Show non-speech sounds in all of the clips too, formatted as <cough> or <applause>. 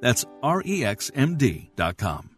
That's REXMD.com.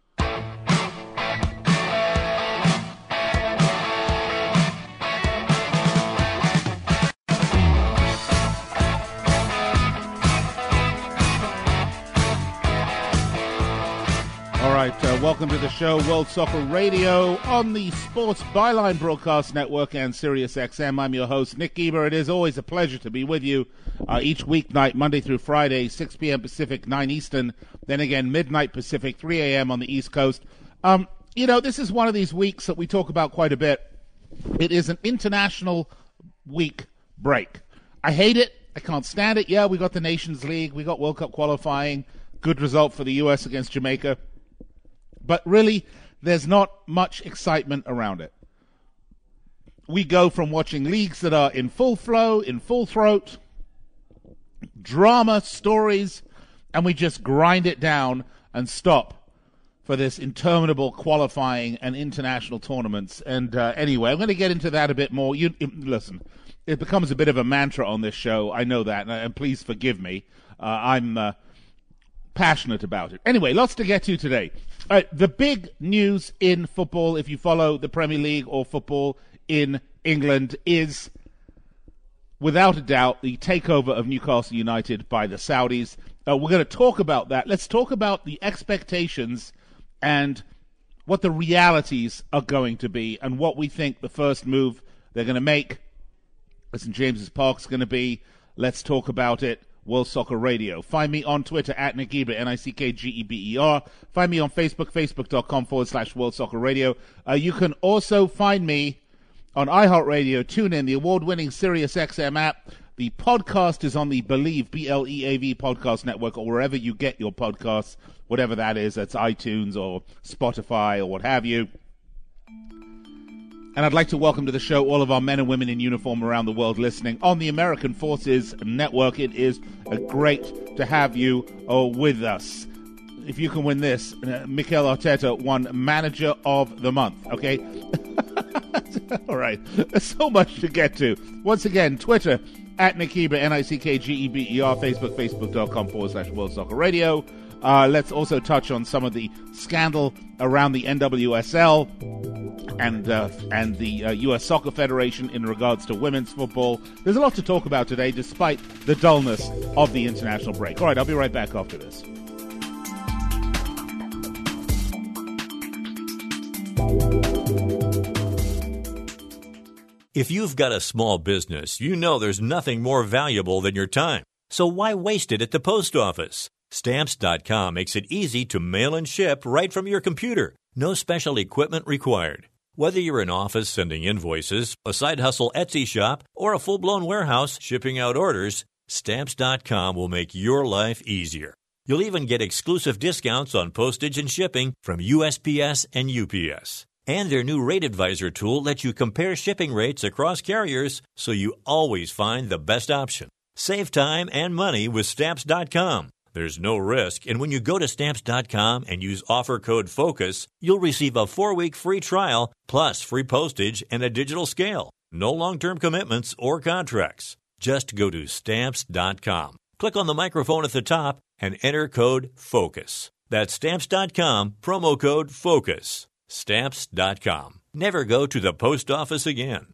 right, uh, welcome to the show, World Soccer Radio on the Sports Byline Broadcast Network and Sirius XM. I'm your host, Nick Geber. It is always a pleasure to be with you uh, each weeknight, Monday through Friday, 6 p.m. Pacific, 9 Eastern, then again, midnight Pacific, 3 a.m. on the East Coast. Um, you know, this is one of these weeks that we talk about quite a bit. It is an international week break. I hate it. I can't stand it. Yeah, we got the Nations League, we got World Cup qualifying, good result for the U.S. against Jamaica but really, there's not much excitement around it. We go from watching leagues that are in full flow, in full throat, drama, stories, and we just grind it down and stop for this interminable qualifying and international tournaments. And uh, anyway, I'm going to get into that a bit more. You listen, it becomes a bit of a mantra on this show. I know that, and, and please forgive me. Uh, I'm uh, passionate about it. Anyway, lots to get to today. All right, the big news in football, if you follow the Premier League or football in England, is without a doubt the takeover of Newcastle United by the Saudis. Uh, we're going to talk about that. Let's talk about the expectations and what the realities are going to be and what we think the first move they're going to make at St. James's Park is going to be. Let's talk about it. World Soccer Radio. Find me on Twitter at Geber, N-I-C-K-G-E-B-E-R. Find me on Facebook, facebook.com forward slash World Soccer Radio. Uh, you can also find me on iHeartRadio, TuneIn, the award-winning Sirius XM app. The podcast is on the Bleav, B-L-E-A-V podcast network or wherever you get your podcasts, whatever that is. That's iTunes or Spotify or what have you. And I'd like to welcome to the show all of our men and women in uniform around the world listening on the American Forces Network. It is great to have you uh, with us. If you can win this, uh, Mikel Arteta won Manager of the Month. Okay? <laughs> all right. There's so much to get to. Once again, Twitter at Nick Geber, N-I-C-K-G-E-B-E-R, Facebook, facebook.com forward slash World Soccer Radio. Uh, let's also touch on some of the scandal around the NWSL and uh, and the uh, U.S. Soccer Federation in regards to women's football. There's a lot to talk about today, despite the dullness of the international break. All right, I'll be right back after this. If you've got a small business, you know there's nothing more valuable than your time. So why waste it at the post office? Stamps.com makes it easy to mail and ship right from your computer. No special equipment required. Whether you're in office sending invoices, a side hustle Etsy shop, or a full blown warehouse shipping out orders, Stamps.com will make your life easier. You'll even get exclusive discounts on postage and shipping from USPS and UPS. And their new Rate Advisor tool lets you compare shipping rates across carriers so you always find the best option. Save time and money with Stamps.com. There's no risk, and when you go to stamps.com and use offer code FOCUS, you'll receive a four week free trial plus free postage and a digital scale. No long term commitments or contracts. Just go to stamps.com. Click on the microphone at the top and enter code FOCUS. That's stamps.com, promo code FOCUS. Stamps.com. Never go to the post office again.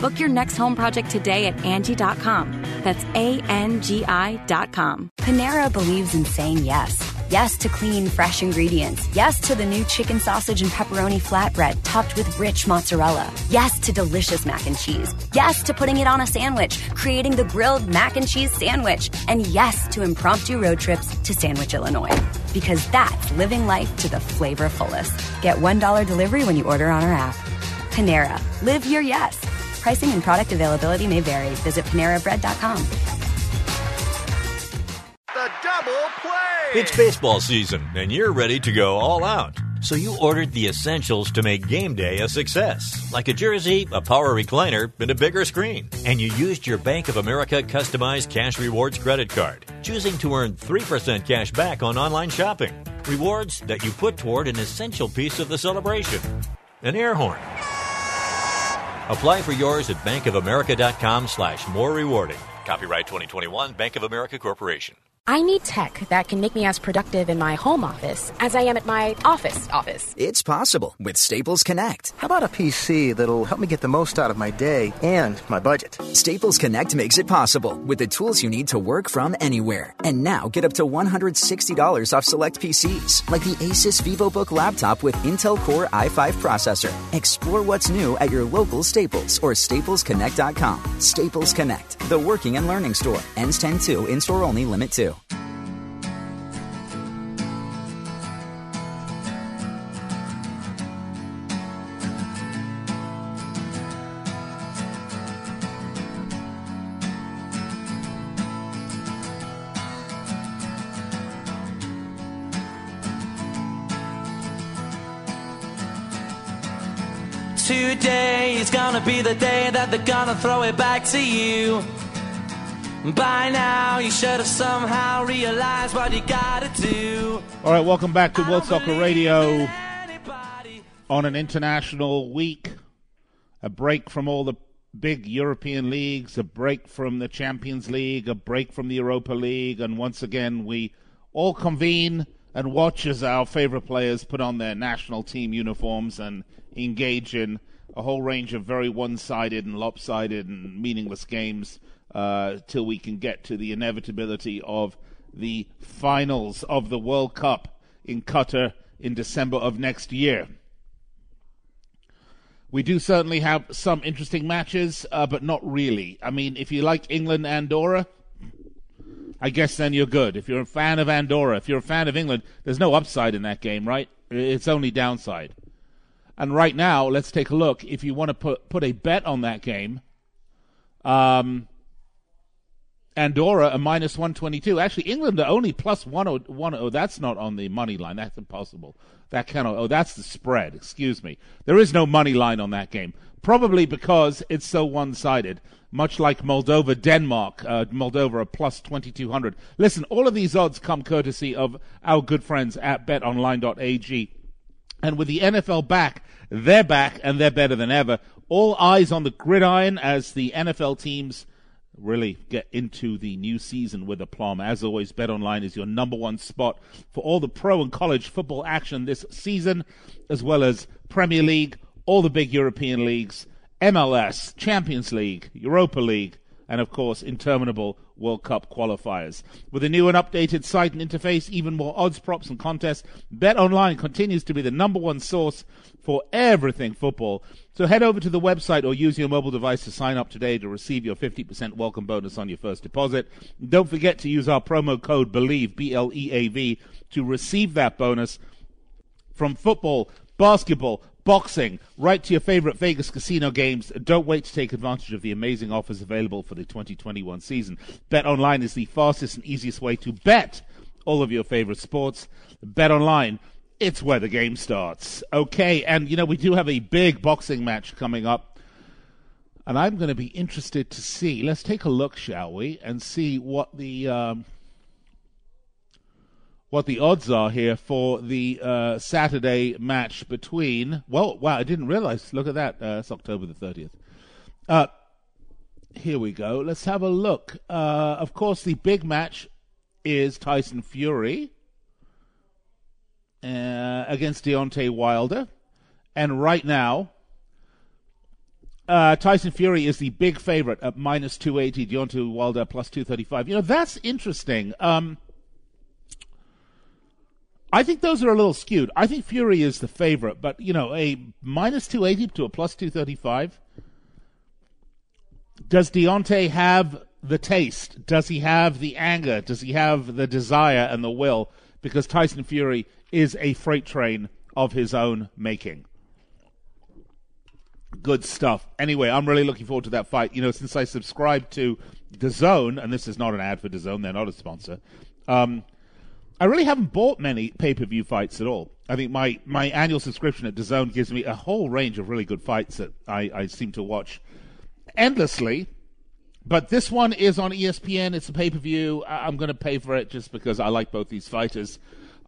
Book your next home project today at Angie.com. That's A N G I.com. Panera believes in saying yes. Yes to clean, fresh ingredients. Yes to the new chicken sausage and pepperoni flatbread topped with rich mozzarella. Yes to delicious mac and cheese. Yes to putting it on a sandwich, creating the grilled mac and cheese sandwich. And yes to impromptu road trips to Sandwich, Illinois. Because that's living life to the flavor fullest. Get $1 delivery when you order on our app. Panera. Live your yes. Pricing and product availability may vary. Visit PaneraBread.com. The double play! It's baseball season, and you're ready to go all out. So you ordered the essentials to make game day a success, like a jersey, a power recliner, and a bigger screen. And you used your Bank of America customized cash rewards credit card, choosing to earn 3% cash back on online shopping. Rewards that you put toward an essential piece of the celebration an air horn. Apply for yours at bankofamerica.com slash more rewarding. Copyright 2021 Bank of America Corporation. I need tech that can make me as productive in my home office as I am at my office office. It's possible with Staples Connect. How about a PC that'll help me get the most out of my day and my budget? Staples Connect makes it possible with the tools you need to work from anywhere. And now get up to $160 off select PCs, like the Asus VivoBook laptop with Intel Core i5 processor. Explore what's new at your local Staples or staplesconnect.com. Staples Connect, the working and learning store. Ends 10 2, in store only, limit 2. Today is gonna be the day that they're gonna throw it back to you. By now, you should have somehow realized what you gotta do. All right, welcome back to World Soccer Radio on an international week. A break from all the big European leagues, a break from the Champions League, a break from the Europa League, and once again we all convene and watch as our favorite players put on their national team uniforms and engage in a whole range of very one-sided and lopsided and meaningless games uh, till we can get to the inevitability of the finals of the World Cup in Qatar in December of next year. We do certainly have some interesting matches, uh, but not really. I mean, if you like England Andorra, I guess then you're good. If you're a fan of Andorra, if you're a fan of England, there's no upside in that game, right? It's only downside. And right now, let's take a look. If you want to put put a bet on that game, um, Andorra a minus one twenty two. Actually, England are only plus one oh one oh. That's not on the money line. That's impossible. That cannot. Oh, that's the spread. Excuse me. There is no money line on that game. Probably because it's so one sided. Much like Moldova, Denmark, uh, Moldova a plus 2200. Listen, all of these odds come courtesy of our good friends at betonline.ag. And with the NFL back, they're back and they're better than ever. All eyes on the gridiron as the NFL teams really get into the new season with aplomb. As always, BetOnline is your number one spot for all the pro and college football action this season, as well as Premier League, all the big European leagues, MLS, Champions League, Europa League, and of course, interminable World Cup qualifiers. With a new and updated site and interface, even more odds, props, and contests, BetOnline continues to be the number one source for everything football. So head over to the website or use your mobile device to sign up today to receive your 50% welcome bonus on your first deposit. Don't forget to use our promo code BLEAV, B-L-E-A-V, to receive that bonus from football, basketball, boxing, right to your favorite Vegas casino games. Don't wait to take advantage of the amazing offers available for the 2021 season. Bet online is the fastest and easiest way to bet all of your favorite sports. Bet online, it's where the game starts. Okay, and you know, we do have a big boxing match coming up. And I'm going to be interested to see. Let's take a look, shall we, and see what the um, what the odds are here for the uh, Saturday match between. Well, wow, I didn't realize. Look at that. Uh, it's October the 30th. Uh, here we go. Let's have a look. Uh, of course, the big match is Tyson Fury uh, against Deontay Wilder. And right now, uh, Tyson Fury is the big favorite at minus 280, Deontay Wilder plus 235. You know, that's interesting. Um, I think those are a little skewed. I think Fury is the favorite, but you know, a minus two eighty to a plus two thirty five. Does Deontay have the taste? Does he have the anger? Does he have the desire and the will? Because Tyson Fury is a freight train of his own making. Good stuff. Anyway, I'm really looking forward to that fight. You know, since I subscribed to DAZN, and this is not an ad for DAZN; they're not a sponsor. Um, I really haven't bought many pay per view fights at all. I think my, my annual subscription at DAZN gives me a whole range of really good fights that I, I seem to watch endlessly. But this one is on ESPN. It's a pay per view. I'm going to pay for it just because I like both these fighters.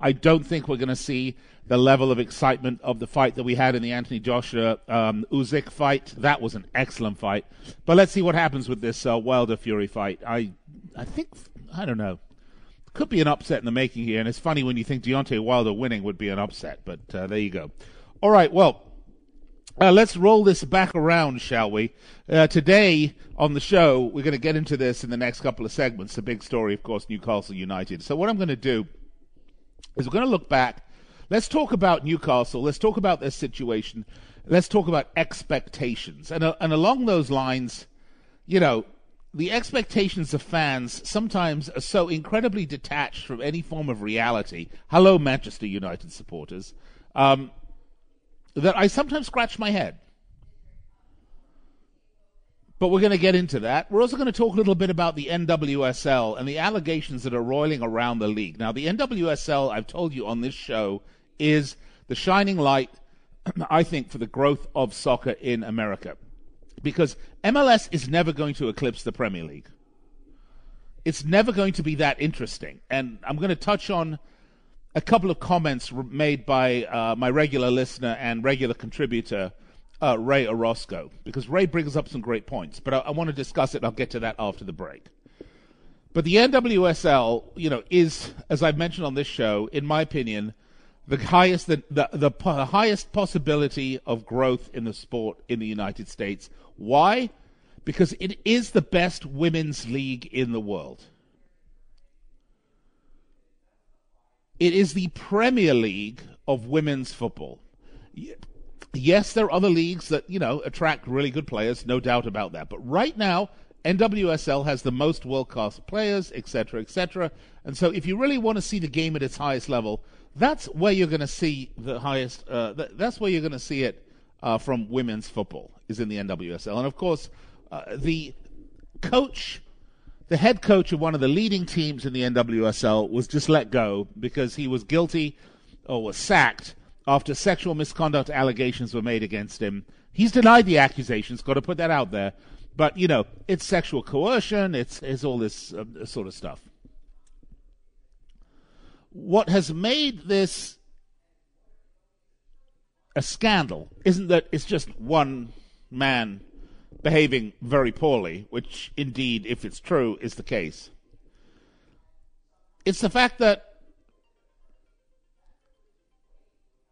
I don't think we're going to see the level of excitement of the fight that we had in the Anthony Joshua um, Usyk fight. That was an excellent fight. But let's see what happens with this uh, Wilder Fury fight. I, I think I don't know could be an upset in the making here. And it's funny when you think Deontay Wilder winning would be an upset, but uh, there you go. All right, well, uh, let's roll this back around, shall we? Uh, today on the show, we're going to get into this in the next couple of segments. The big story, of course, Newcastle United. So what I'm going to do is we're going to look back. Let's talk about Newcastle. Let's talk about their situation. Let's talk about expectations. And, uh, and along those lines, you know, the expectations of fans sometimes are so incredibly detached from any form of reality. Hello, Manchester United supporters. Um, that I sometimes scratch my head. But we're going to get into that. We're also going to talk a little bit about the NWSL and the allegations that are roiling around the league. Now, the NWSL, I've told you on this show, is the shining light, <clears throat> I think, for the growth of soccer in America because MLS is never going to eclipse the Premier League. It's never going to be that interesting. And I'm going to touch on a couple of comments made by uh, my regular listener and regular contributor, uh, Ray Orozco, because Ray brings up some great points. But I, I want to discuss it. I'll get to that after the break. But the NWSL, you know, is, as I've mentioned on this show, in my opinion, the highest the, the, the, the highest possibility of growth in the sport in the United States why? Because it is the best women's league in the world. It is the Premier League of women's football. Yes, there are other leagues that, you know, attract really good players, no doubt about that. But right now, NWSL has the most world class players, etc., etc. And so, if you really want to see the game at its highest level, that's where you're going to see the highest. Uh, th- that's where you're going to see it uh, from women's football is in the NWSL. And of course, uh, the coach, the head coach of one of the leading teams in the NWSL was just let go because he was guilty or was sacked after sexual misconduct allegations were made against him. He's denied the accusations, got to put that out there. But, you know, it's sexual coercion, it's, it's all this uh, sort of stuff. What has made this a scandal isn't that it's just one man behaving very poorly, which indeed, if it's true, is the case. It's the fact that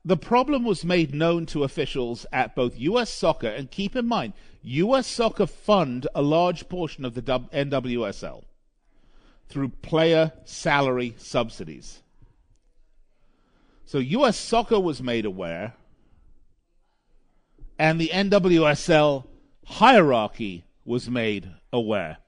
the problem was made known to officials at both U.S. Soccer, and keep in mind, U.S. Soccer fund a large portion of the NWSL through player salary subsidies. So U.S. Soccer was made aware and the NWSL hierarchy was made aware.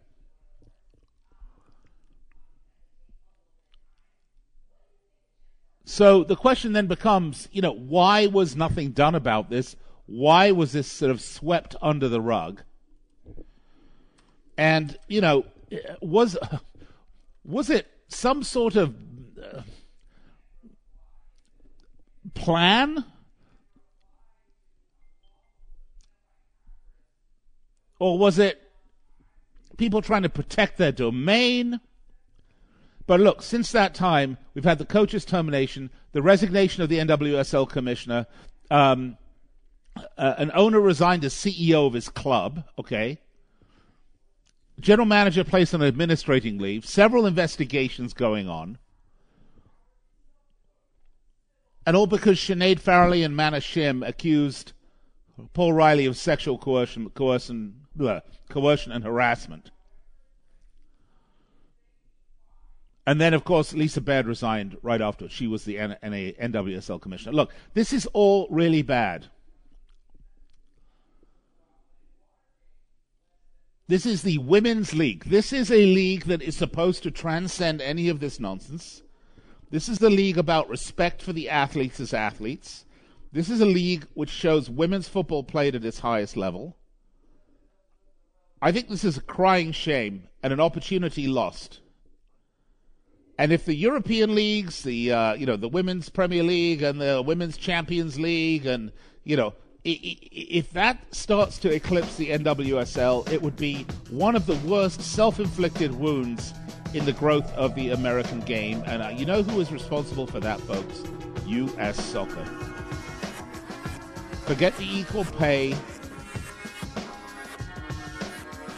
So the question then becomes, you know, why was nothing done about this? Why was this sort of swept under the rug? And, you know, was was it some sort of uh, plan Or was it people trying to protect their domain? But look, since that time, we've had the coach's termination, the resignation of the NWSL commissioner, um, uh, an owner resigned as CEO of his club, okay? General manager placed on administrating leave, several investigations going on. And all because Sinead Farrelly and Mana Shim accused Paul Riley of sexual coercion, coercion, bleh, coercion and harassment. And then, of course, Lisa Baird resigned right after. She was the N- NWSL commissioner. Look, this is all really bad. This is the Women's League. This is a league that is supposed to transcend any of this nonsense. This is the league about respect for the athletes as athletes. This is a league which shows women's football played at its highest level. I think this is a crying shame and an opportunity lost. And if the European leagues, the uh, you know the Women's Premier League and the Women's Champions League, and you know if that starts to eclipse the NWSL, it would be one of the worst self-inflicted wounds in the growth of the American game. And uh, you know who is responsible for that, folks? U.S. Soccer. Forget the equal pay.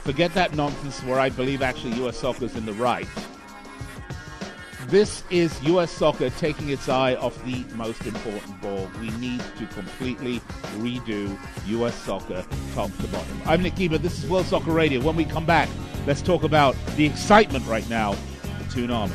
Forget that nonsense where I believe actually U.S. Soccer is in the right. This is U.S. soccer taking its eye off the most important ball. We need to completely redo U.S. soccer top to bottom. I'm Nick Geber. This is World Soccer Radio. When we come back, let's talk about the excitement right now, the Toon Army.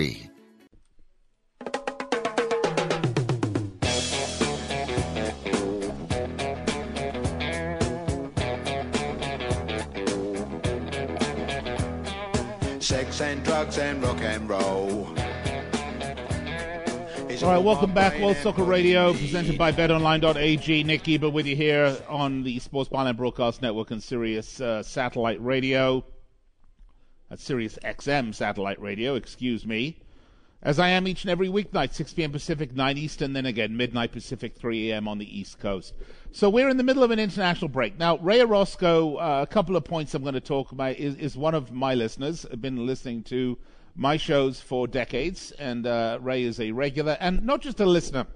And drugs and rock and roll. All right, welcome back. World Soccer Radio, presented by BetOnline.ag. Nick Geber with you here on the Sports Byline Broadcast Network and Sirius uh, Satellite Radio. That's Sirius XM Satellite Radio, excuse me. As I am each and every weeknight, 6 p.m. Pacific, 9 Eastern, then again, midnight Pacific, 3 a.m. on the East Coast. So we're in the middle of an international break. Now, Ray Orozco, uh, a couple of points I'm going to talk about, is, is one of my listeners. I've been listening to my shows for decades, and uh, Ray is a regular, and not just a listener,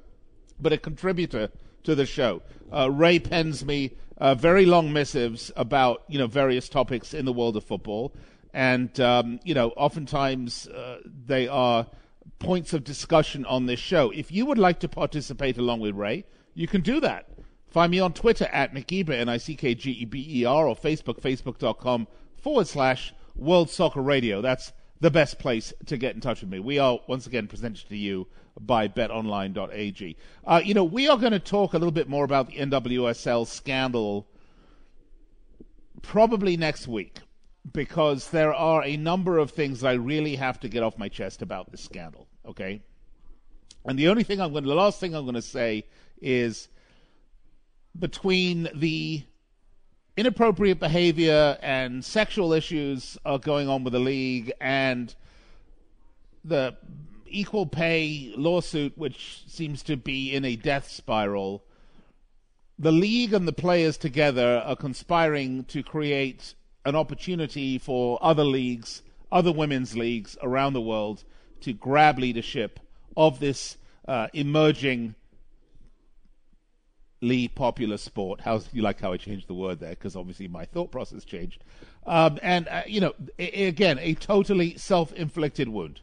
but a contributor to the show. Uh, Ray pens me uh, very long missives about you know various topics in the world of football, and um, you know oftentimes uh, they are points of discussion on this show. If you would like to participate along with Ray, you can do that. Find me on Twitter at Nick N-I-C-K-G-E-B-E-R, or Facebook, facebook.com forward slash World Soccer Radio. That's the best place to get in touch with me. We are once again presented to you by betonline.ag. Uh, you know, we are going to talk a little bit more about the NWSL scandal probably next week because there are a number of things I really have to get off my chest about this scandal, okay? And the only thing I'm going to, the last thing I'm going to say is between the inappropriate behavior and sexual issues are going on with the league and the equal pay lawsuit, which seems to be in a death spiral. The league and the players together are conspiring to create an opportunity for other leagues, other women's leagues around the world to grab leadership of this uh, emerging popular sport. How you like how I changed the word there? Because obviously my thought process changed. Um, and uh, you know, again, a totally self-inflicted wound.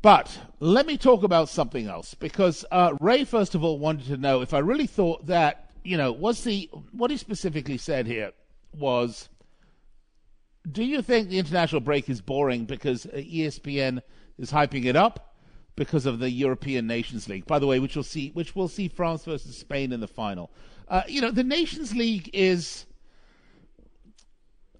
But let me talk about something else because uh, Ray, first of all, wanted to know if I really thought that you know was the what he specifically said here was. Do you think the international break is boring because ESPN is hyping it up? Because of the European Nations League. By the way, which we'll see, which we'll see France versus Spain in the final. Uh, you know, the Nations League is.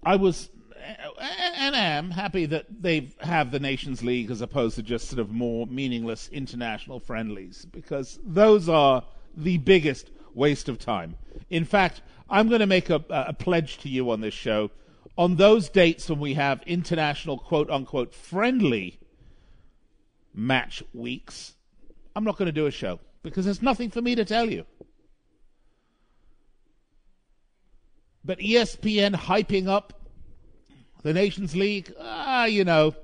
I was and am happy that they have the Nations League as opposed to just sort of more meaningless international friendlies because those are the biggest waste of time. In fact, I'm going to make a, a pledge to you on this show. On those dates when we have international quote unquote friendly match weeks, I'm not going to do a show because there's nothing for me to tell you. But ESPN hyping up the Nations League, ah, uh, you know,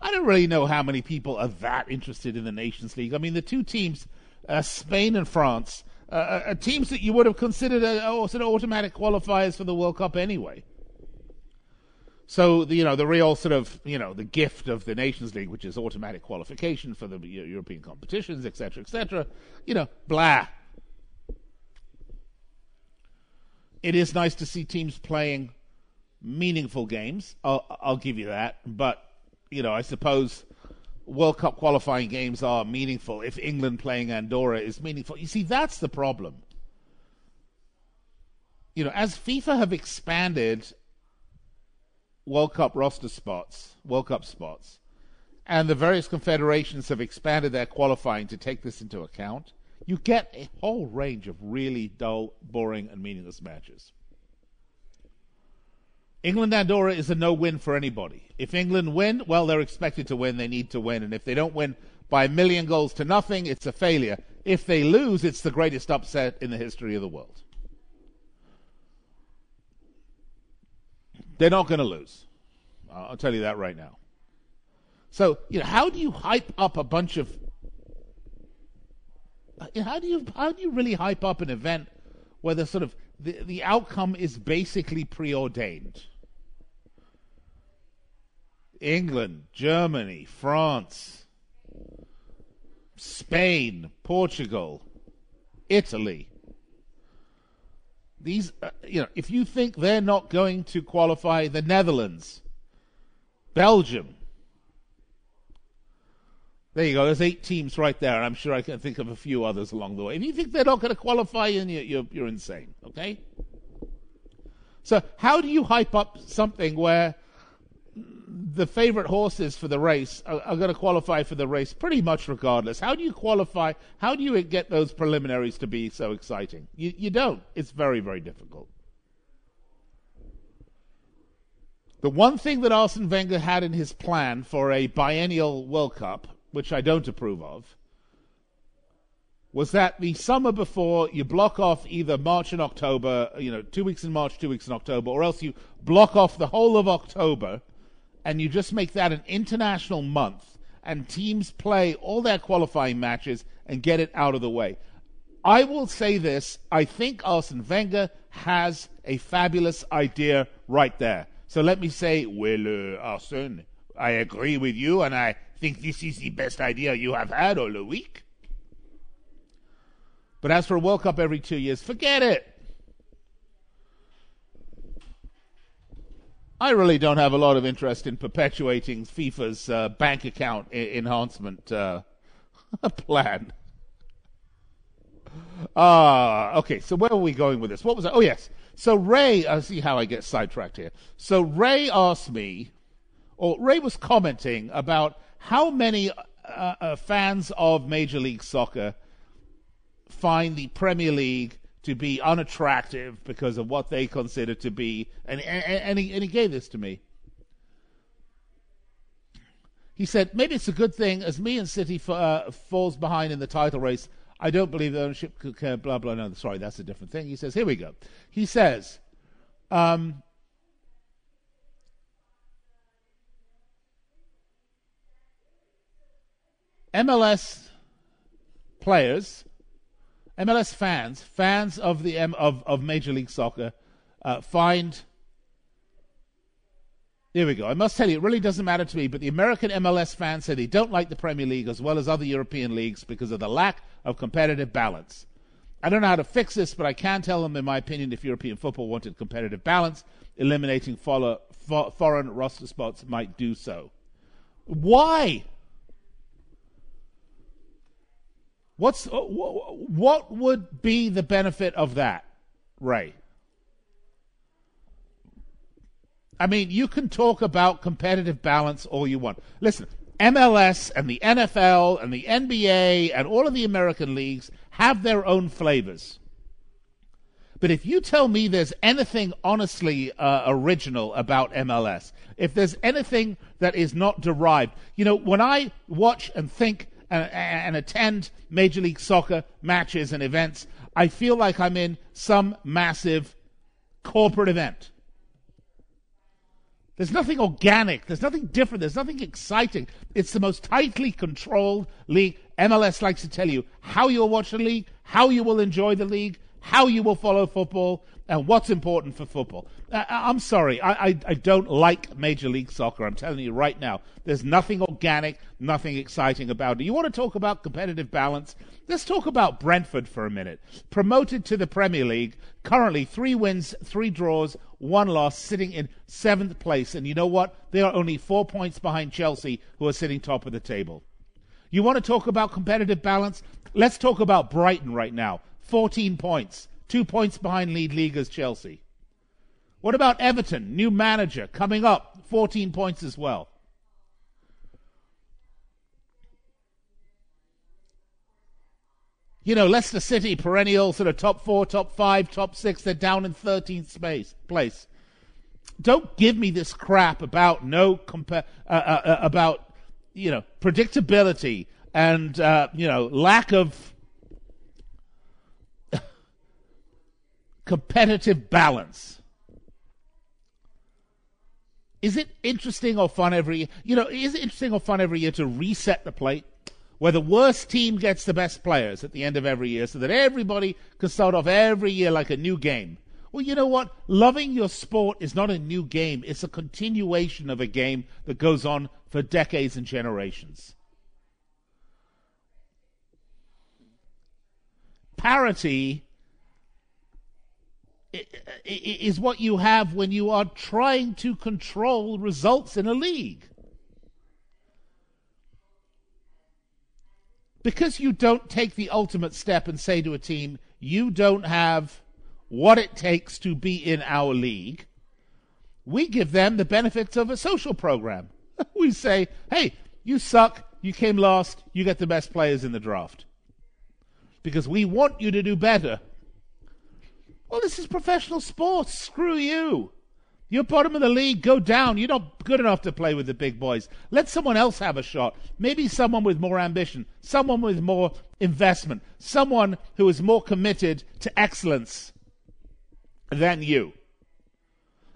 I don't really know how many people are that interested in the Nations League. I mean, the two teams, uh, Spain and France, uh, are uh, uh, teams that you would have considered a, sort of automatic qualifiers for the World Cup anyway. So the, you know the real sort of you know the gift of the Nations League, which is automatic qualification for the European competitions, etc., etc. You know, blah. It is nice to see teams playing meaningful games. I'll, I'll give you that, but you know, I suppose World Cup qualifying games are meaningful if England playing Andorra is meaningful. You see, that's the problem. You know, as FIFA have expanded World Cup roster spots, World Cup spots, and the various confederations have expanded their qualifying to take this into account, you get a whole range of really dull, boring, and meaningless matches. England Andorra is a no win for anybody. If England win, well, they're expected to win. They need to win. And if they don't win by a million goals to nothing, it's a failure. If they lose, it's the greatest upset in the history of the world. They're not going to lose. I'll tell you that right now. So, you know, how do you hype up a bunch of uh, how do you how do you really hype up an event where the sort of the, the outcome is basically preordained? England, Germany, France, Spain, Portugal, Italy, these, uh, you know, if you think they're not going to qualify, the Netherlands, Belgium. There you go. There's eight teams right there. I'm sure I can think of a few others along the way. If you think they're not going to qualify, you're, you're insane. Okay. So how do you hype up something where the favorite horses for the race are, are going to qualify for the race pretty much regardless. How do you qualify? How do you get those preliminaries to be so exciting? You, you don't. It's very, very difficult. The one thing that Arsene Wenger had in his plan for a biennial World Cup, which I don't approve of, was that the summer before you block off either March and October, you know, two weeks in March, two weeks in October, or else you block off the whole of October and you just make that an international month and teams play all their qualifying matches and get it out of the way. I will say this I think Arsene Wenger has a fabulous idea right there. So let me say, well, uh, Arsene, I agree with you, and I think this is the best idea you have had all the week. But as for a World Cup every two years, forget it. I really don't have a lot of interest in perpetuating FIFA's uh, bank account I- enhancement uh, <laughs> plan. Ah, uh, okay. So where are we going with this? What was that? Oh, yes. So Ray, I uh, see how I get sidetracked here. So Ray asked me, or Ray was commenting about how many uh, uh, fans of Major League Soccer find the Premier League to be unattractive because of what they consider to be, and, and, and, he, and he gave this to me. He said, maybe it's a good thing as Man City uh, falls behind in the title race. I don't believe the ownership could care, blah, blah. No, sorry, that's a different thing. He says, here we go. He says, um, MLS players MLS fans, fans of the of of Major League Soccer, uh, find. Here we go. I must tell you, it really doesn't matter to me, but the American MLS fans say they don't like the Premier League as well as other European leagues because of the lack of competitive balance. I don't know how to fix this, but I can tell them, in my opinion, if European football wanted competitive balance, eliminating follow, fo- foreign roster spots might do so. Why? What's uh, what would be the benefit of that, Ray? I mean, you can talk about competitive balance all you want. Listen, MLS and the NFL and the NBA and all of the American leagues have their own flavors. But if you tell me there's anything honestly uh, original about MLS, if there's anything that is not derived, you know, when I watch and think and, and attend Major League Soccer matches and events, I feel like I'm in some massive corporate event. There's nothing organic. There's nothing different. There's nothing exciting. It's the most tightly controlled league. MLS likes to tell you how you'll watch the league, how you will enjoy the league, how you will follow football, and what's important for football. Uh, I'm sorry, I, I, I, don't like Major League Soccer. I'm telling you right now, there's nothing organic, nothing exciting about it. You want to talk about competitive balance? Let's talk about Brentford for a minute. Promoted to the Premier League, currently three wins, three draws, one loss, sitting in seventh place. And you know what? They are only four points behind Chelsea, who are sitting top of the table. You want to talk about competitive balance? Let's talk about Brighton right now. 14 points two points behind lead leaguers Chelsea. What about Everton? New manager coming up, 14 points as well. You know, Leicester City, perennial sort of top four, top five, top six, they're down in 13th space, place. Don't give me this crap about no compa- uh, uh, uh, about you know predictability and uh, you know lack of competitive balance. Is it interesting or fun every year? You know, is it interesting or fun every year to reset the plate? Where the worst team gets the best players at the end of every year so that everybody can start off every year like a new game. Well, you know what? Loving your sport is not a new game, it's a continuation of a game that goes on for decades and generations. Parity is what you have when you are trying to control results in a league. Because you don't take the ultimate step and say to a team, you don't have what it takes to be in our league, we give them the benefits of a social program. <laughs> we say, hey, you suck, you came last, you get the best players in the draft. Because we want you to do better. Well, this is professional sports. Screw you. You're bottom of the league. Go down. You're not good enough to play with the big boys. Let someone else have a shot. Maybe someone with more ambition, someone with more investment, someone who is more committed to excellence than you.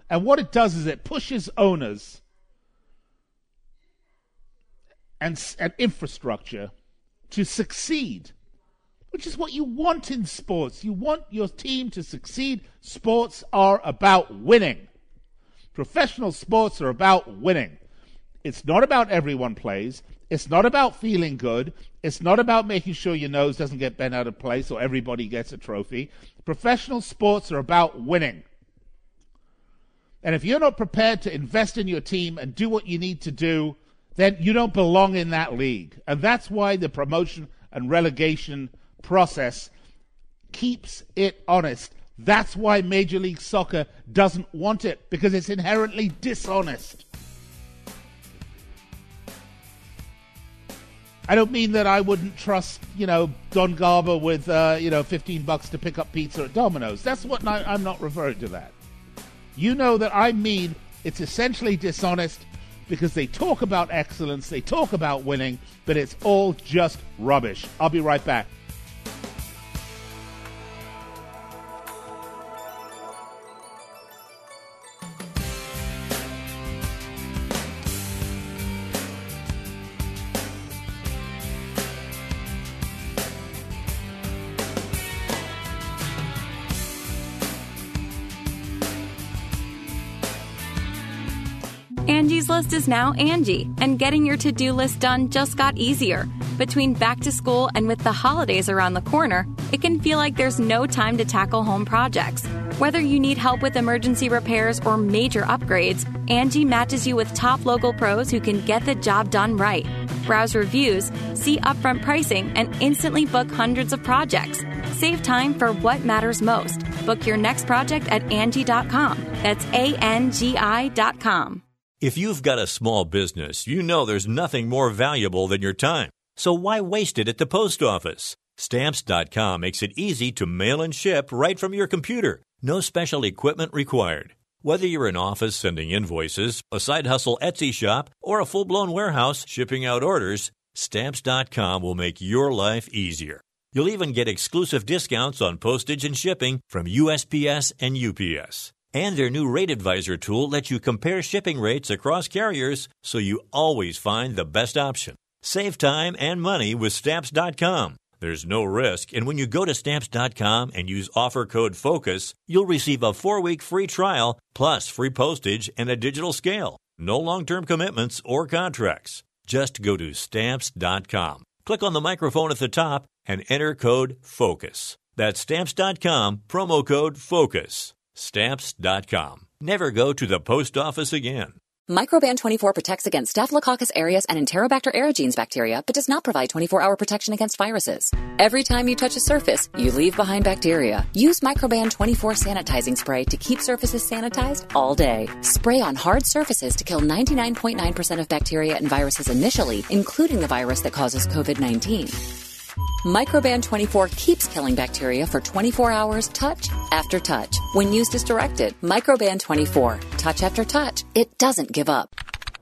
And what it does is it pushes owners and, and infrastructure to succeed, which is what you want in sports. You want your team to succeed. Sports are about winning. Professional sports are about winning. It's not about everyone plays. It's not about feeling good. It's not about making sure your nose doesn't get bent out of place or everybody gets a trophy. Professional sports are about winning. And if you're not prepared to invest in your team and do what you need to do, then you don't belong in that league. And that's why the promotion and relegation process keeps it honest. That's why Major League Soccer doesn't want it, because it's inherently dishonest. I don't mean that I wouldn't trust, you know, Don Garber with, uh, you know, 15 bucks to pick up pizza at Domino's. That's what I, I'm not referring to that. You know that I mean it's essentially dishonest because they talk about excellence, they talk about winning, but it's all just rubbish. I'll be right back. Is now Angi, and getting your to do list done just got easier. Between back to school and with the holidays around the corner, it can feel like there's no time to tackle home projects. Whether you need help with emergency repairs or major upgrades, Angi matches you with top local pros who can get the job done right. Browse reviews, see upfront pricing, and instantly book hundreds of projects. Save time for what matters most. Book your next project at Angi.com. That's A N G I.com. If you've got a small business, you know there's nothing more valuable than your time. So why waste it at the post office? Stamps.com makes it easy to mail and ship right from your computer. No special equipment required. Whether you're an office sending invoices, a side hustle Etsy shop, or a full blown warehouse shipping out orders, Stamps.com will make your life easier. You'll even get exclusive discounts on postage and shipping from USPS and UPS. And their new Rate Advisor tool lets you compare shipping rates across carriers so you always find the best option. Save time and money with Stamps.com. There's no risk, and when you go to Stamps.com and use offer code FOCUS, you'll receive a four week free trial plus free postage and a digital scale. No long term commitments or contracts. Just go to Stamps.com. Click on the microphone at the top and enter code FOCUS. That's Stamps.com, promo code FOCUS. Stamps.com. Never go to the post office again. Microban 24 protects against Staphylococcus aureus and Enterobacter aerogenes bacteria, but does not provide 24-hour protection against viruses. Every time you touch a surface, you leave behind bacteria. Use Microban 24 sanitizing spray to keep surfaces sanitized all day. Spray on hard surfaces to kill 99.9% of bacteria and viruses initially, including the virus that causes COVID-19. Microban 24 keeps killing bacteria for 24 hours, touch after touch. When used as directed, Microban 24, touch after touch, it doesn't give up.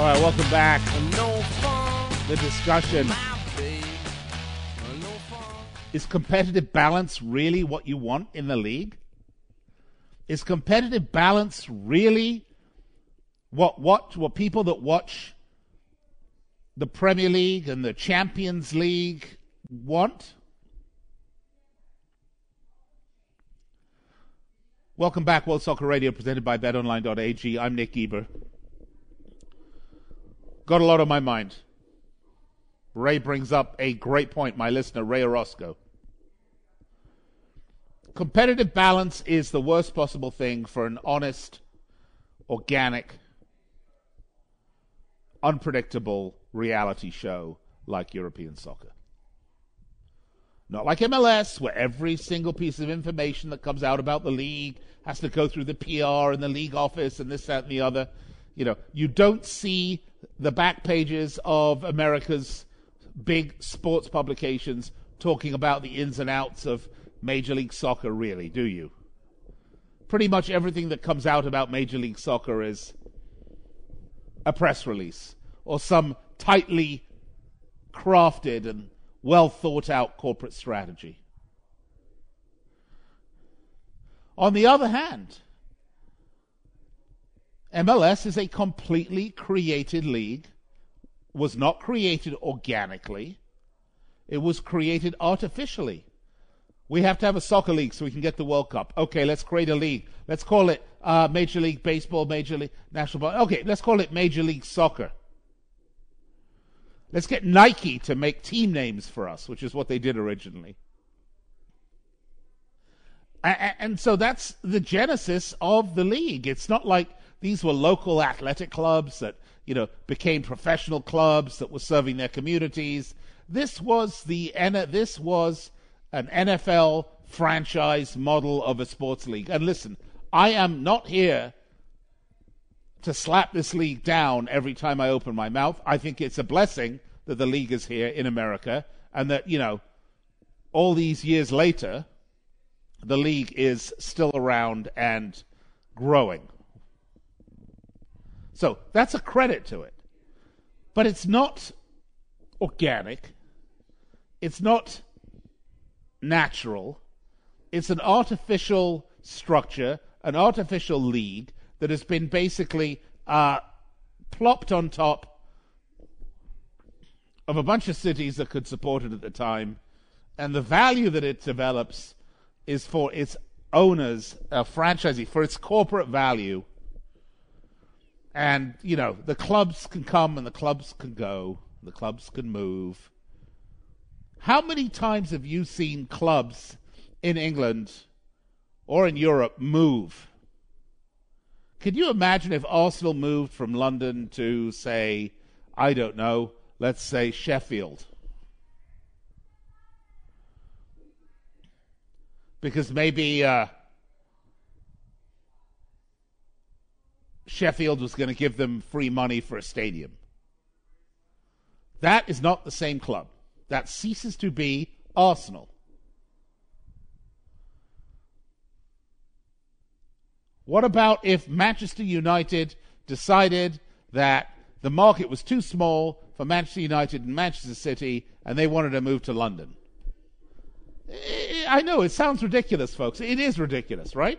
All right, welcome back. The discussion. Is competitive balance really what you want in the league? Is competitive balance really what what what people that watch the Premier League and the Champions League want? Welcome back, World Soccer Radio, presented by BetOnline.ag. I'm Nick Geber. Got a lot on my mind. Ray brings up a great point, my listener, Ray Orozco. Competitive balance is the worst possible thing for an honest, organic, unpredictable reality show like European soccer. Not like MLS, where every single piece of information that comes out about the league has to go through the PR and the league office and this, that, and the other. You know, you don't see the back pages of America's big sports publications talking about the ins and outs of Major League Soccer, really, do you? Pretty much everything that comes out about Major League Soccer is a press release or some tightly crafted and well thought out corporate strategy. On the other hand, MLS is a completely created league, was not created organically, it was created artificially. We have to have a soccer league so we can get the World Cup. Okay, let's create a league. Let's call it uh, Major League Baseball, Major League National Ball. Okay, let's call it Major League Soccer. Let's get Nike to make team names for us, which is what they did originally. And so that's the genesis of the league. It's not like these were local athletic clubs that, you know, became professional clubs that were serving their communities. This was the this was an NFL franchise model of a sports league. And listen, I am not here to slap this league down every time I open my mouth. I think it's a blessing that the league is here in America and that, you know, all these years later, the league is still around and growing. So that's a credit to it. But it's not organic. It's not natural. It's an artificial structure, an artificial league that has been basically uh, plopped on top of a bunch of cities that could support it at the time. And the value that it develops is for its owners, uh, franchisee, for its corporate value and, you know, the clubs can come and the clubs can go, the clubs can move. How many times have you seen clubs in England or in Europe move? Could you imagine if Arsenal moved from London to, say, I don't know, let's say Sheffield? Because maybe uh, Sheffield was going to give them free money for a stadium. That is not the same club. That ceases to be Arsenal. What about if Manchester United decided that the market was too small for Manchester United and Manchester City and they wanted to move to London? I know it sounds ridiculous, folks. It is ridiculous, right?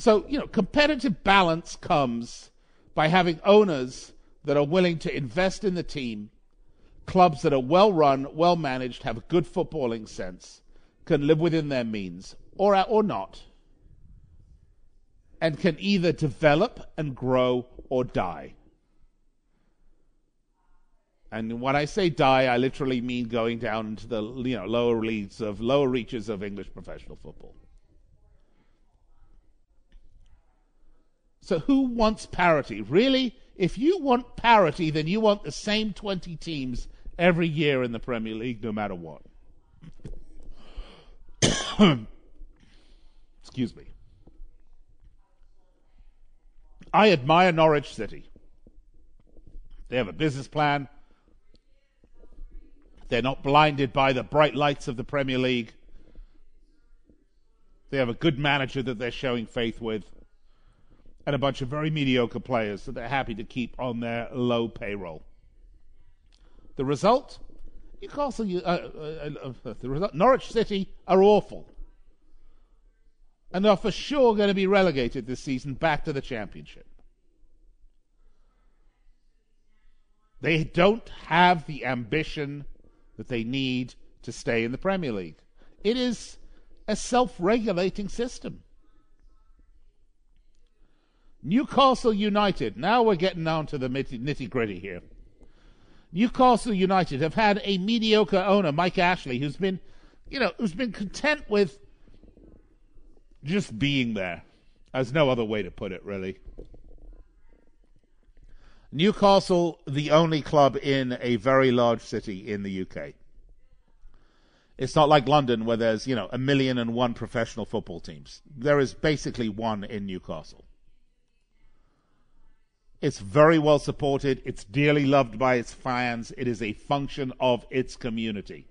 So, you know, competitive balance comes by having owners that are willing to invest in the team, clubs that are well run, well managed, have a good footballing sense, can live within their means, or, or not, and can either develop and grow or die. And when I say die, I literally mean going down into the you know lower leagues of lower reaches of English professional football. So who wants parity? Really? If you want parity, then you want the same 20 teams every year in the Premier League, no matter what. <coughs> Excuse me. I admire Norwich City. They have a business plan. They're not blinded by the bright lights of the Premier League. They have a good manager that they're showing faith with, and a bunch of very mediocre players that they're happy to keep on their low payroll. The result? Newcastle, uh, uh, uh, the result, Norwich City are awful, and they're for sure going to be relegated this season back to the Championship. They don't have the ambition that they need to stay in the Premier League. It is a self regulating system. Newcastle United, now we're getting down to the nitty gritty here. Newcastle United have had a mediocre owner, Mike Ashley, who's been, you know, who's been content with just being there. There's no other way to put it, really. Newcastle, the only club in a very large city in the UK. It's not like London where there's, you know, a million and one professional football teams. There is basically one in Newcastle. It's very well supported. It's dearly loved by its fans. It is a function of its community.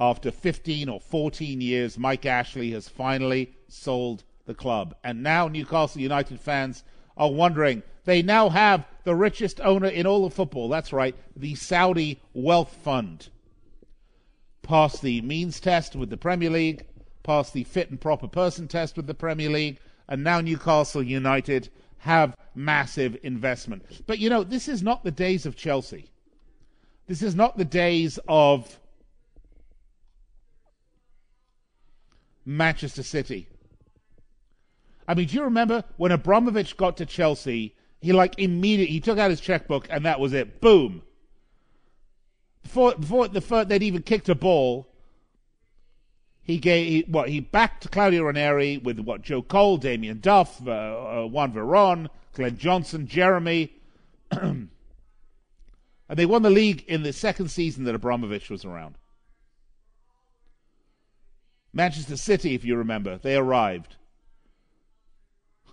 After 15 or 14 years, Mike Ashley has finally sold the club. And now Newcastle United fans are wondering. They now have the richest owner in all of football. That's right, the Saudi Wealth Fund. Passed the means test with the Premier League, passed the fit and proper person test with the Premier League, and now Newcastle United have massive investment. But you know, this is not the days of Chelsea. This is not the days of Manchester City. I mean, do you remember when Abramovich got to Chelsea? He like immediately he took out his checkbook and that was it. Boom. Before before the first, they'd even kicked a ball, he gave he, what he backed Claudio Ranieri with what Joe Cole, Damien Duff, uh, uh, Juan Veron, Glenn Johnson, Geremi, <clears throat> and they won the league in the second season that Abramovich was around. Manchester City, if you remember, they arrived. <laughs>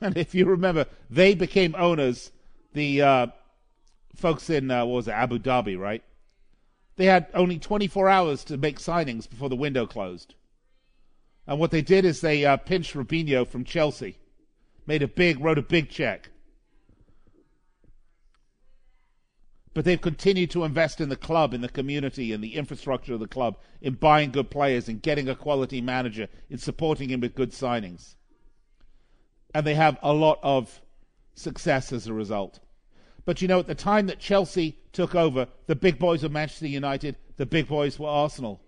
And if you remember, they became owners, the uh, folks in, uh, what was it, Abu Dhabi, right? They had only 24 hours to make signings before the window closed. And what they did is they uh, pinched Robinho from Chelsea, made a big, wrote a big check. But they've continued to invest in the club, in the community, in the infrastructure of the club, in buying good players, in getting a quality manager, in supporting him with good signings and they have a lot of success as a result. But you know, at the time that Chelsea took over, the big boys were Manchester United, the big boys were Arsenal.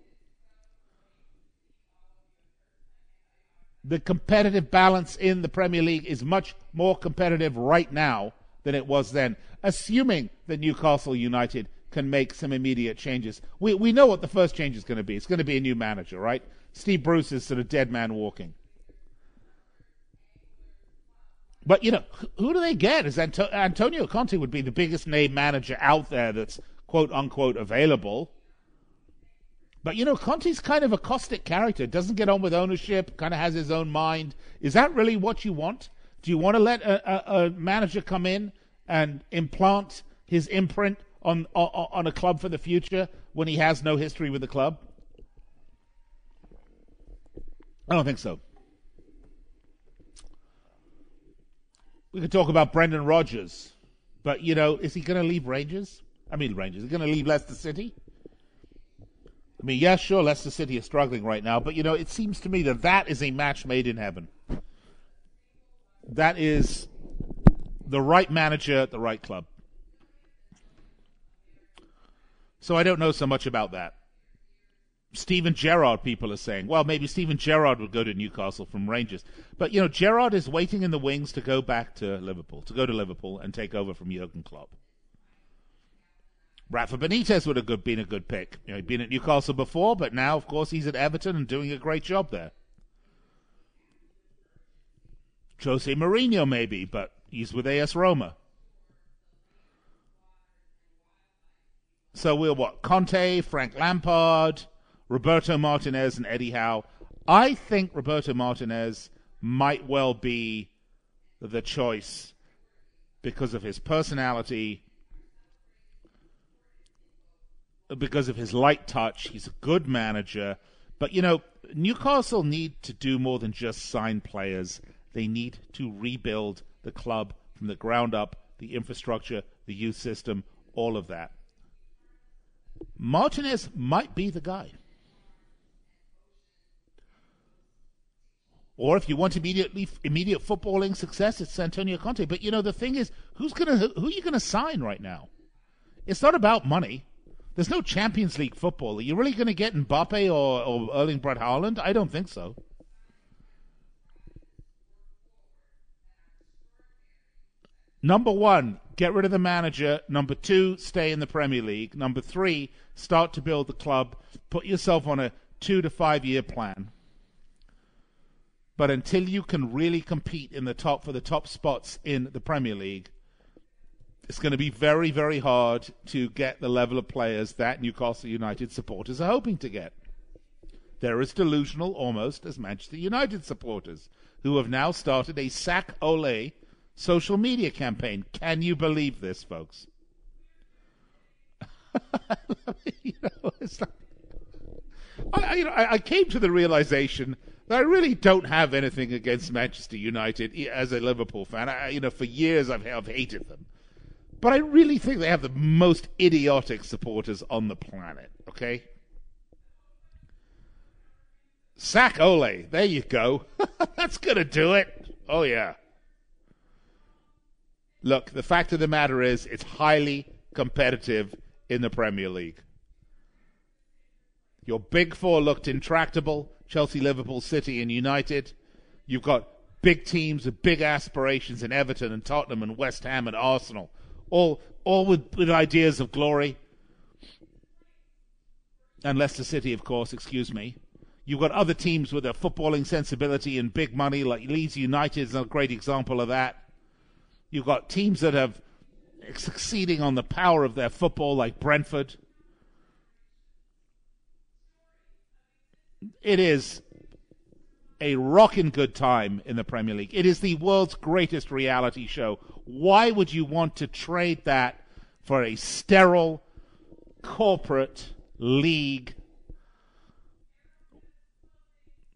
The competitive balance in the Premier League is much more competitive right now than it was then, assuming that Newcastle United can make some immediate changes. We, we know what the first change is going to be. It's going to be a new manager, right? Steve Bruce is sort of dead man walking. But you know, who do they get? Is Anto- Antonio Conte would be the biggest name manager out there that's quote unquote available. But you know, Conte's kind of a caustic character. Doesn't get on with ownership. Kind of has his own mind. Is that really what you want? Do you want to let a, a, a manager come in and implant his imprint on, on on a club for the future when he has no history with the club? I don't think so. We could talk about Brendan Rodgers, but you know, is he going to leave Rangers? I mean, Rangers. Is he going to leave Leicester City? I mean, yeah, sure, Leicester City is struggling right now, but you know, it seems to me that that is a match made in heaven. That is the right manager at the right club. So I don't know so much about that. Steven Gerrard, people are saying. Well, maybe Steven Gerrard would go to Newcastle from Rangers. But, you know, Gerrard is waiting in the wings to go back to Liverpool, to go to Liverpool and take over from Jurgen Klopp. Rafa Benitez would have good, been a good pick. You know, he'd been at Newcastle before, but now, of course, he's at Everton and doing a great job there. Jose Mourinho, maybe, but he's with AS Roma. So we're what? Conte, Frank Lampard, Roberto Martinez and Eddie Howe. I think Roberto Martinez might well be the choice because of his personality, because of his light touch. He's a good manager. But, you know, Newcastle need to do more than just sign players. They need to rebuild the club from the ground up, the infrastructure, the youth system, all of that. Martinez might be the guy. Or if you want immediately immediate footballing success, it's Antonio Conte. But you know the thing is, who's gonna who are you gonna sign right now? It's not about money. There's no Champions League football. Are you really going to get Mbappe or, or Erling Braut Haaland? I don't think so. Number one, get rid of the manager. Number two, stay in the Premier League. Number three, start to build the club. Put yourself on a two to five year plan. But until you can really compete in the top for the top spots in the Premier League, it's going to be very, very hard to get the level of players that Newcastle United supporters are hoping to get. They're as delusional almost as Manchester United supporters, who have now started a sack Ole social media campaign. Can you believe this, folks? <laughs> you know, like, I, you know, I, I came to the realization that I really don't have anything against Manchester United as a Liverpool fan. I, you know, for years I've, I've hated them. But I really think they have the most idiotic supporters on the planet, okay? Sack Ole. There you go. <laughs> That's going to do it. Oh, yeah. Look, the fact of the matter is, it's highly competitive in the Premier League. Your big four looked intractable Chelsea, Liverpool, City, and United. You've got big teams with big aspirations in Everton and Tottenham and West Ham and Arsenal all all with, with ideas of glory. And Leicester City, of course, excuse me. You've got other teams with a footballing sensibility and big money, like Leeds United is a great example of that. You've got teams that have succeeding on the power of their football, like Brentford. It is a rocking good time in the Premier League. It is the world's greatest reality show. Why would you want to trade that for a sterile corporate league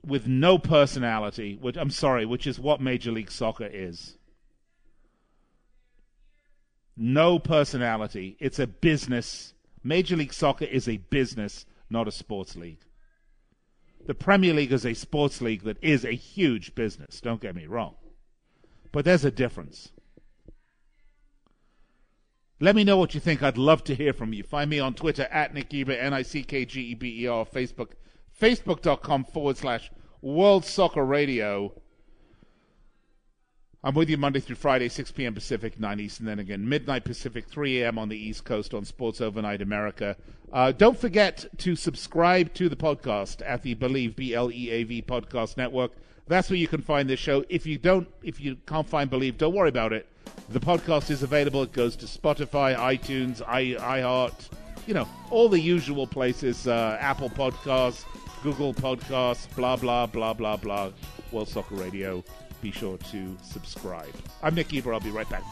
with no personality, which I'm sorry, which is what Major League Soccer is. No personality. It's a business. Major League Soccer is a business, not a sports league. The Premier League is a sports league that is a huge business, don't get me wrong. But there's a difference. Let me know what you think. I'd love to hear from you. Find me on Twitter at Nick Geber, N-I-C-K-G-E-B-E-R, Facebook, facebook.com forward slash World Soccer Radio. I'm with you Monday through Friday, 6 p.m. Pacific, 9 Eastern, then again midnight Pacific, 3 a.m. on the East Coast on Sports Overnight America. Uh, don't forget to subscribe to the podcast at the Bleav B L E A V podcast network. That's where you can find this show. If you don't, if you can't find Bleav, don't worry about it. The podcast is available. It goes to Spotify, iTunes, i iHeart, you know, all the usual places. Uh, Apple Podcasts, Google Podcasts, blah blah blah blah blah. World Soccer Radio be sure to subscribe. I'm Nick Geber. I'll be right back.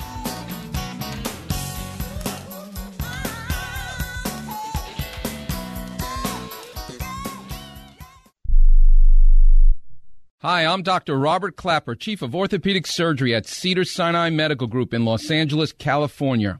Hi, I'm Dr. Robert Klapper, Chief of Orthopedic Surgery at Cedar Sinai Medical Group in Los Angeles, California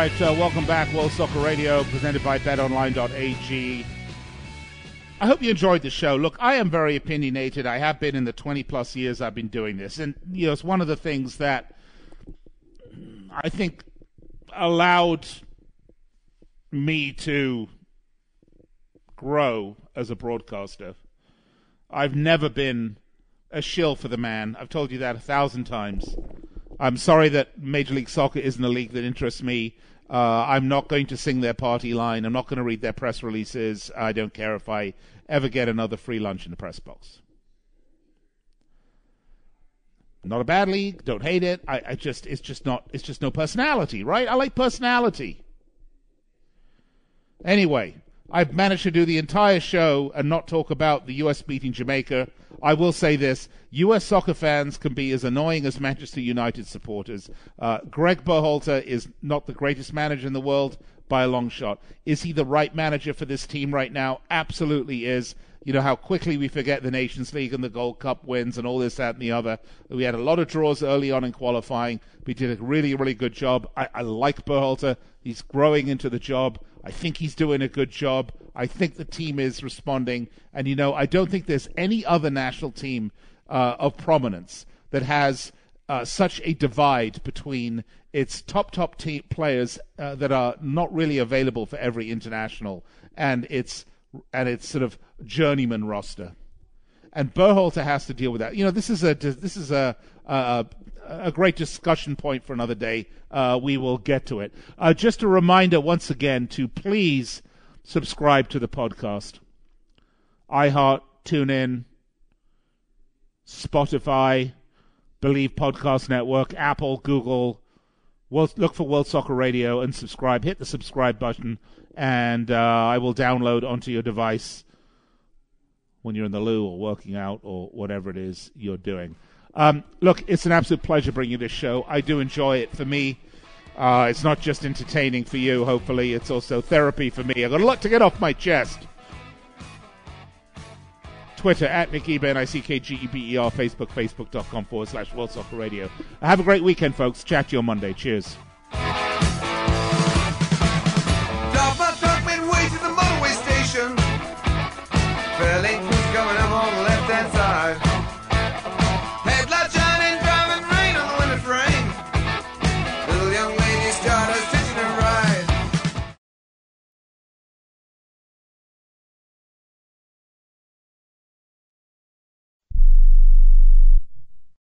Right, uh, welcome back. World Soccer Radio, presented by BetOnline.ag. I hope you enjoyed the show. Look, I am very opinionated. I have been in the 20 plus years I've been doing this. And, you know, it's one of the things that I think allowed me to grow as a broadcaster. I've never been a shill for the man. I've told you that a thousand times. I'm sorry that Major League Soccer isn't a league that interests me. Uh, I'm not going to sing their party line. I'm not going to read their press releases. I don't care if I ever get another free lunch in the press box. Not a bad league. Don't hate it. I, I just it's just not it's just no personality, right? I like personality. Anyway, I've managed to do the entire show and not talk about the U.S. beating Jamaica. I will say this U.S. soccer fans can be as annoying as Manchester United supporters. Uh, Greg Berhalter is not the greatest manager in the world by a long shot. Is he the right manager for this team right now? Absolutely is. You know how quickly we forget the Nations League and the Gold Cup wins and all this, that, and the other. We had a lot of draws early on in qualifying. We did a really, really good job. I, I like Berhalter. He's growing into the job. I think he's doing a good job. I think the team is responding. And, you know, I don't think there's any other national team uh, of prominence that has uh, such a divide between its top, top players uh, that are not really available for every international and its, and its sort of journeyman roster. And Berhalter has to deal with that. You know, this is a, this is a, a, a great discussion point for another day. Uh, we will get to it. Uh, just a reminder once again to please subscribe to the podcast. iHeart, TuneIn, Spotify, Bleav Podcast Network, Apple, Google. World, look for World Soccer Radio and subscribe. Hit the subscribe button, and uh, I will download onto your device when you're in the loo or working out or whatever it is you're doing. Um, look, it's an absolute pleasure bringing this show. I do enjoy it. For me, uh, it's not just entertaining for you, hopefully, it's also therapy for me. I've got a lot to get off my chest. Twitter at Nick Geber, N-I-C-K-G-E-B-E-R, Facebook, facebook.com forward slash World Soccer Radio. Have a great weekend, folks. Chat to you on Monday. Cheers.